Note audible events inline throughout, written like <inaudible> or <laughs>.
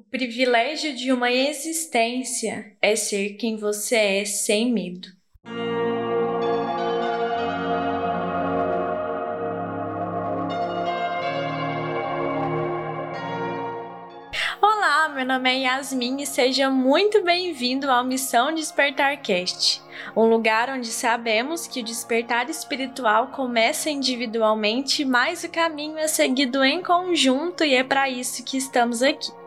O privilégio de uma existência é ser quem você é sem medo. Olá, meu nome é Yasmin e seja muito bem-vindo ao Missão Despertar Cast, um lugar onde sabemos que o despertar espiritual começa individualmente, mas o caminho é seguido em conjunto e é para isso que estamos aqui.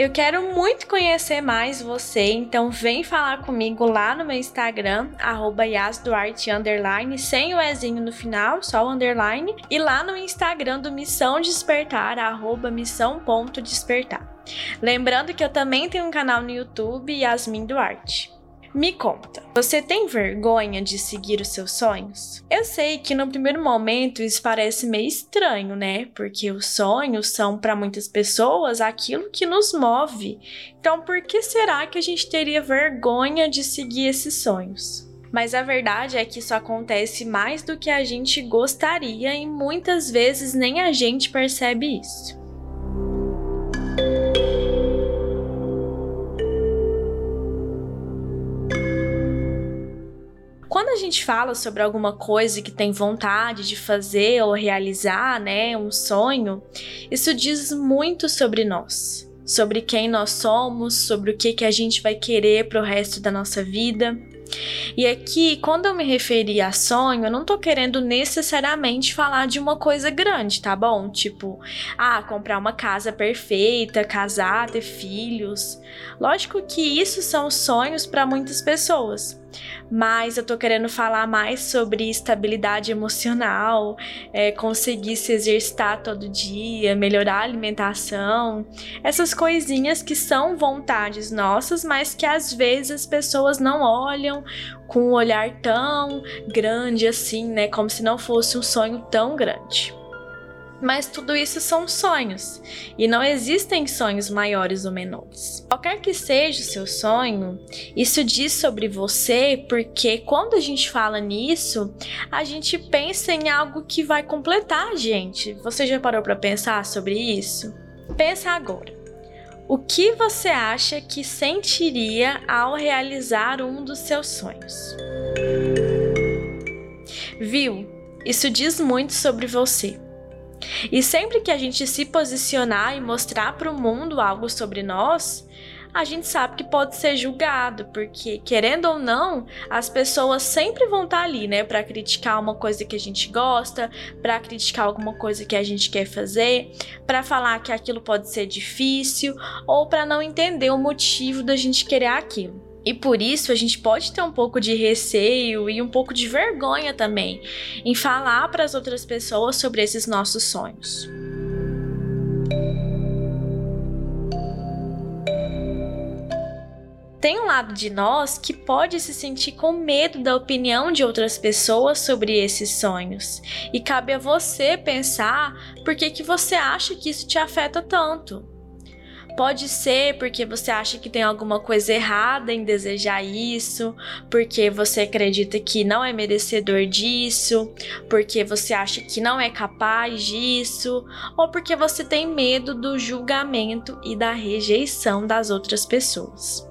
Eu quero muito conhecer mais você, então vem falar comigo lá no meu Instagram, arroba yasduarte, sem o Ezinho no final, só o underline, e lá no Instagram do Missão Despertar, arroba missão.despertar. Lembrando que eu também tenho um canal no YouTube, Yasmin Duarte. Me conta, você tem vergonha de seguir os seus sonhos? Eu sei que no primeiro momento isso parece meio estranho, né? Porque os sonhos são para muitas pessoas aquilo que nos move. Então, por que será que a gente teria vergonha de seguir esses sonhos? Mas a verdade é que isso acontece mais do que a gente gostaria e muitas vezes nem a gente percebe isso. Quando a gente fala sobre alguma coisa que tem vontade de fazer ou realizar, né, um sonho, isso diz muito sobre nós, sobre quem nós somos, sobre o que que a gente vai querer para o resto da nossa vida. E aqui, quando eu me referi a sonho, eu não tô querendo necessariamente falar de uma coisa grande, tá bom? Tipo, ah, comprar uma casa perfeita, casar, ter filhos. Lógico que isso são sonhos para muitas pessoas mas eu tô querendo falar mais sobre estabilidade emocional, é, conseguir se exercitar todo dia, melhorar a alimentação, essas coisinhas que são vontades nossas, mas que às vezes as pessoas não olham com um olhar tão grande assim, né? Como se não fosse um sonho tão grande. Mas tudo isso são sonhos, e não existem sonhos maiores ou menores. Qualquer que seja o seu sonho, isso diz sobre você porque quando a gente fala nisso, a gente pensa em algo que vai completar a gente. Você já parou para pensar sobre isso? Pensa agora. O que você acha que sentiria ao realizar um dos seus sonhos? Viu? Isso diz muito sobre você. E sempre que a gente se posicionar e mostrar para o mundo algo sobre nós, a gente sabe que pode ser julgado, porque querendo ou não, as pessoas sempre vão estar tá ali, né, para criticar uma coisa que a gente gosta, para criticar alguma coisa que a gente quer fazer, para falar que aquilo pode ser difícil ou para não entender o motivo da gente querer aquilo. E por isso a gente pode ter um pouco de receio e um pouco de vergonha também em falar para as outras pessoas sobre esses nossos sonhos. Tem um lado de nós que pode se sentir com medo da opinião de outras pessoas sobre esses sonhos. E cabe a você pensar por que, que você acha que isso te afeta tanto. Pode ser porque você acha que tem alguma coisa errada em desejar isso, porque você acredita que não é merecedor disso, porque você acha que não é capaz disso, ou porque você tem medo do julgamento e da rejeição das outras pessoas.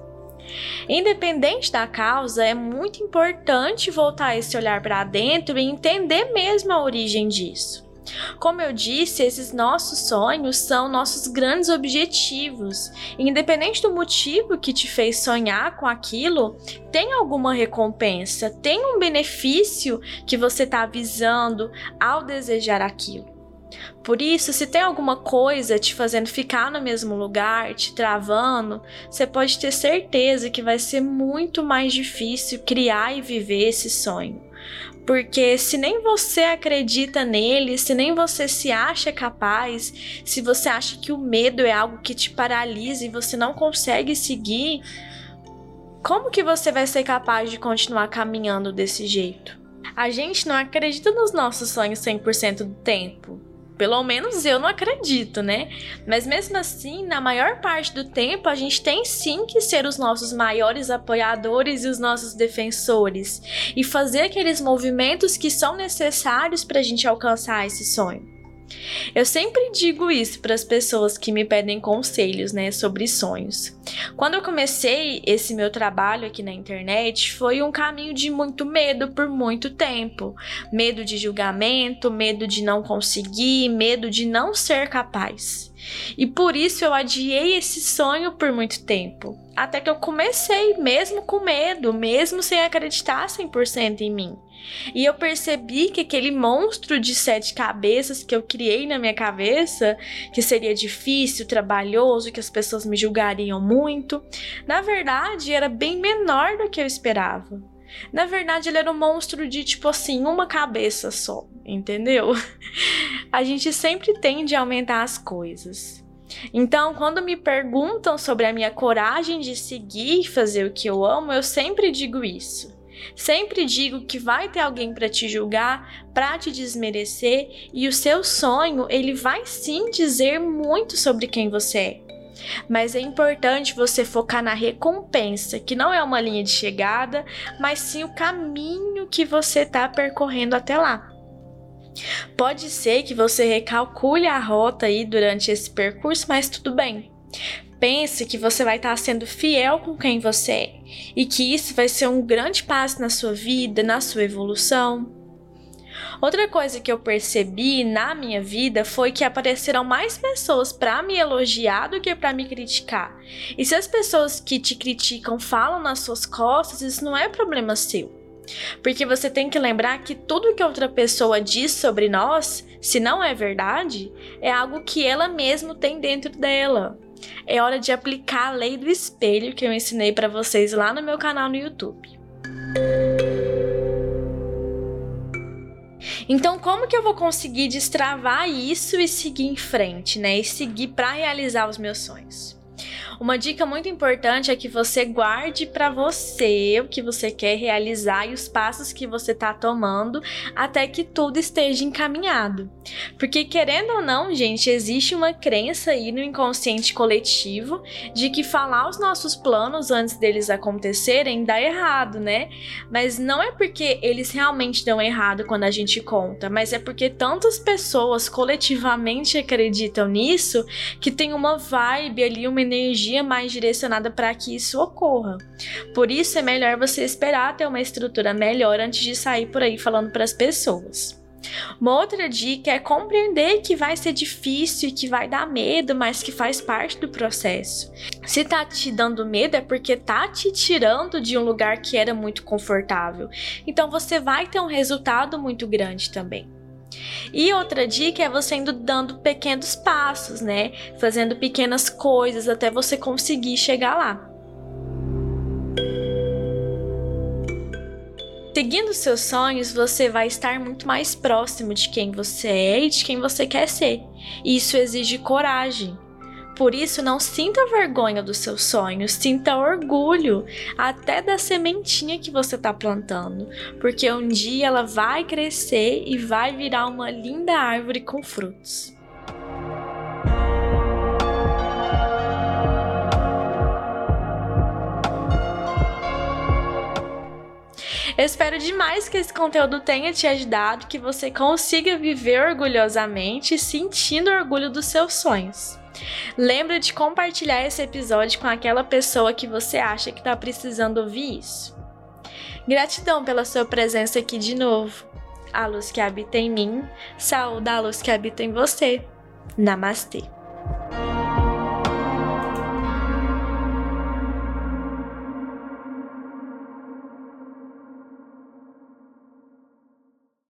Independente da causa, é muito importante voltar esse olhar para dentro e entender mesmo a origem disso. Como eu disse, esses nossos sonhos são nossos grandes objetivos. Independente do motivo que te fez sonhar com aquilo, tem alguma recompensa, tem um benefício que você está visando ao desejar aquilo. Por isso, se tem alguma coisa te fazendo ficar no mesmo lugar, te travando, você pode ter certeza que vai ser muito mais difícil criar e viver esse sonho. Porque se nem você acredita nele, se nem você se acha capaz, se você acha que o medo é algo que te paralisa e você não consegue seguir, como que você vai ser capaz de continuar caminhando desse jeito? A gente não acredita nos nossos sonhos 100% do tempo. Pelo menos eu não acredito, né? Mas mesmo assim, na maior parte do tempo, a gente tem sim que ser os nossos maiores apoiadores e os nossos defensores e fazer aqueles movimentos que são necessários para a gente alcançar esse sonho. Eu sempre digo isso para as pessoas que me pedem conselhos, né, sobre sonhos. Quando eu comecei esse meu trabalho aqui na internet, foi um caminho de muito medo por muito tempo. Medo de julgamento, medo de não conseguir, medo de não ser capaz. E por isso eu adiei esse sonho por muito tempo. Até que eu comecei, mesmo com medo, mesmo sem acreditar 100% em mim. E eu percebi que aquele monstro de sete cabeças que eu criei na minha cabeça, que seria difícil, trabalhoso, que as pessoas me julgariam muito, na verdade era bem menor do que eu esperava. Na verdade, ele era um monstro de tipo assim, uma cabeça só, entendeu? <laughs> A gente sempre tende a aumentar as coisas. Então, quando me perguntam sobre a minha coragem de seguir e fazer o que eu amo, eu sempre digo isso. Sempre digo que vai ter alguém para te julgar, para te desmerecer, e o seu sonho, ele vai sim dizer muito sobre quem você é. Mas é importante você focar na recompensa, que não é uma linha de chegada, mas sim o caminho que você está percorrendo até lá. Pode ser que você recalcule a rota aí durante esse percurso, mas tudo bem. Pense que você vai estar sendo fiel com quem você é e que isso vai ser um grande passo na sua vida, na sua evolução. Outra coisa que eu percebi na minha vida foi que apareceram mais pessoas para me elogiar do que para me criticar. E se as pessoas que te criticam falam nas suas costas, isso não é problema seu. Porque você tem que lembrar que tudo que outra pessoa diz sobre nós, se não é verdade, é algo que ela mesma tem dentro dela é hora de aplicar a lei do espelho que eu ensinei para vocês lá no meu canal no YouTube. Então, como que eu vou conseguir destravar isso e seguir em frente, né? E seguir para realizar os meus sonhos? Uma dica muito importante é que você guarde para você o que você quer realizar e os passos que você está tomando até que tudo esteja encaminhado. Porque querendo ou não, gente, existe uma crença aí no inconsciente coletivo de que falar os nossos planos antes deles acontecerem dá errado, né? Mas não é porque eles realmente dão errado quando a gente conta, mas é porque tantas pessoas coletivamente acreditam nisso que tem uma vibe ali, uma energia energia mais direcionada para que isso ocorra. Por isso é melhor você esperar ter uma estrutura melhor antes de sair por aí falando para as pessoas. Uma outra dica é compreender que vai ser difícil e que vai dar medo, mas que faz parte do processo. Se tá te dando medo é porque tá te tirando de um lugar que era muito confortável. Então você vai ter um resultado muito grande também. E outra dica é você indo dando pequenos passos, né? Fazendo pequenas coisas até você conseguir chegar lá. Seguindo seus sonhos, você vai estar muito mais próximo de quem você é e de quem você quer ser. Isso exige coragem. Por isso, não sinta vergonha dos seus sonhos, sinta orgulho até da sementinha que você está plantando, porque um dia ela vai crescer e vai virar uma linda árvore com frutos. Espero demais que esse conteúdo tenha te ajudado, que você consiga viver orgulhosamente, sentindo orgulho dos seus sonhos. Lembra de compartilhar esse episódio com aquela pessoa que você acha que está precisando ouvir isso. Gratidão pela sua presença aqui de novo. A luz que habita em mim, saúde a luz que habita em você. Namastê.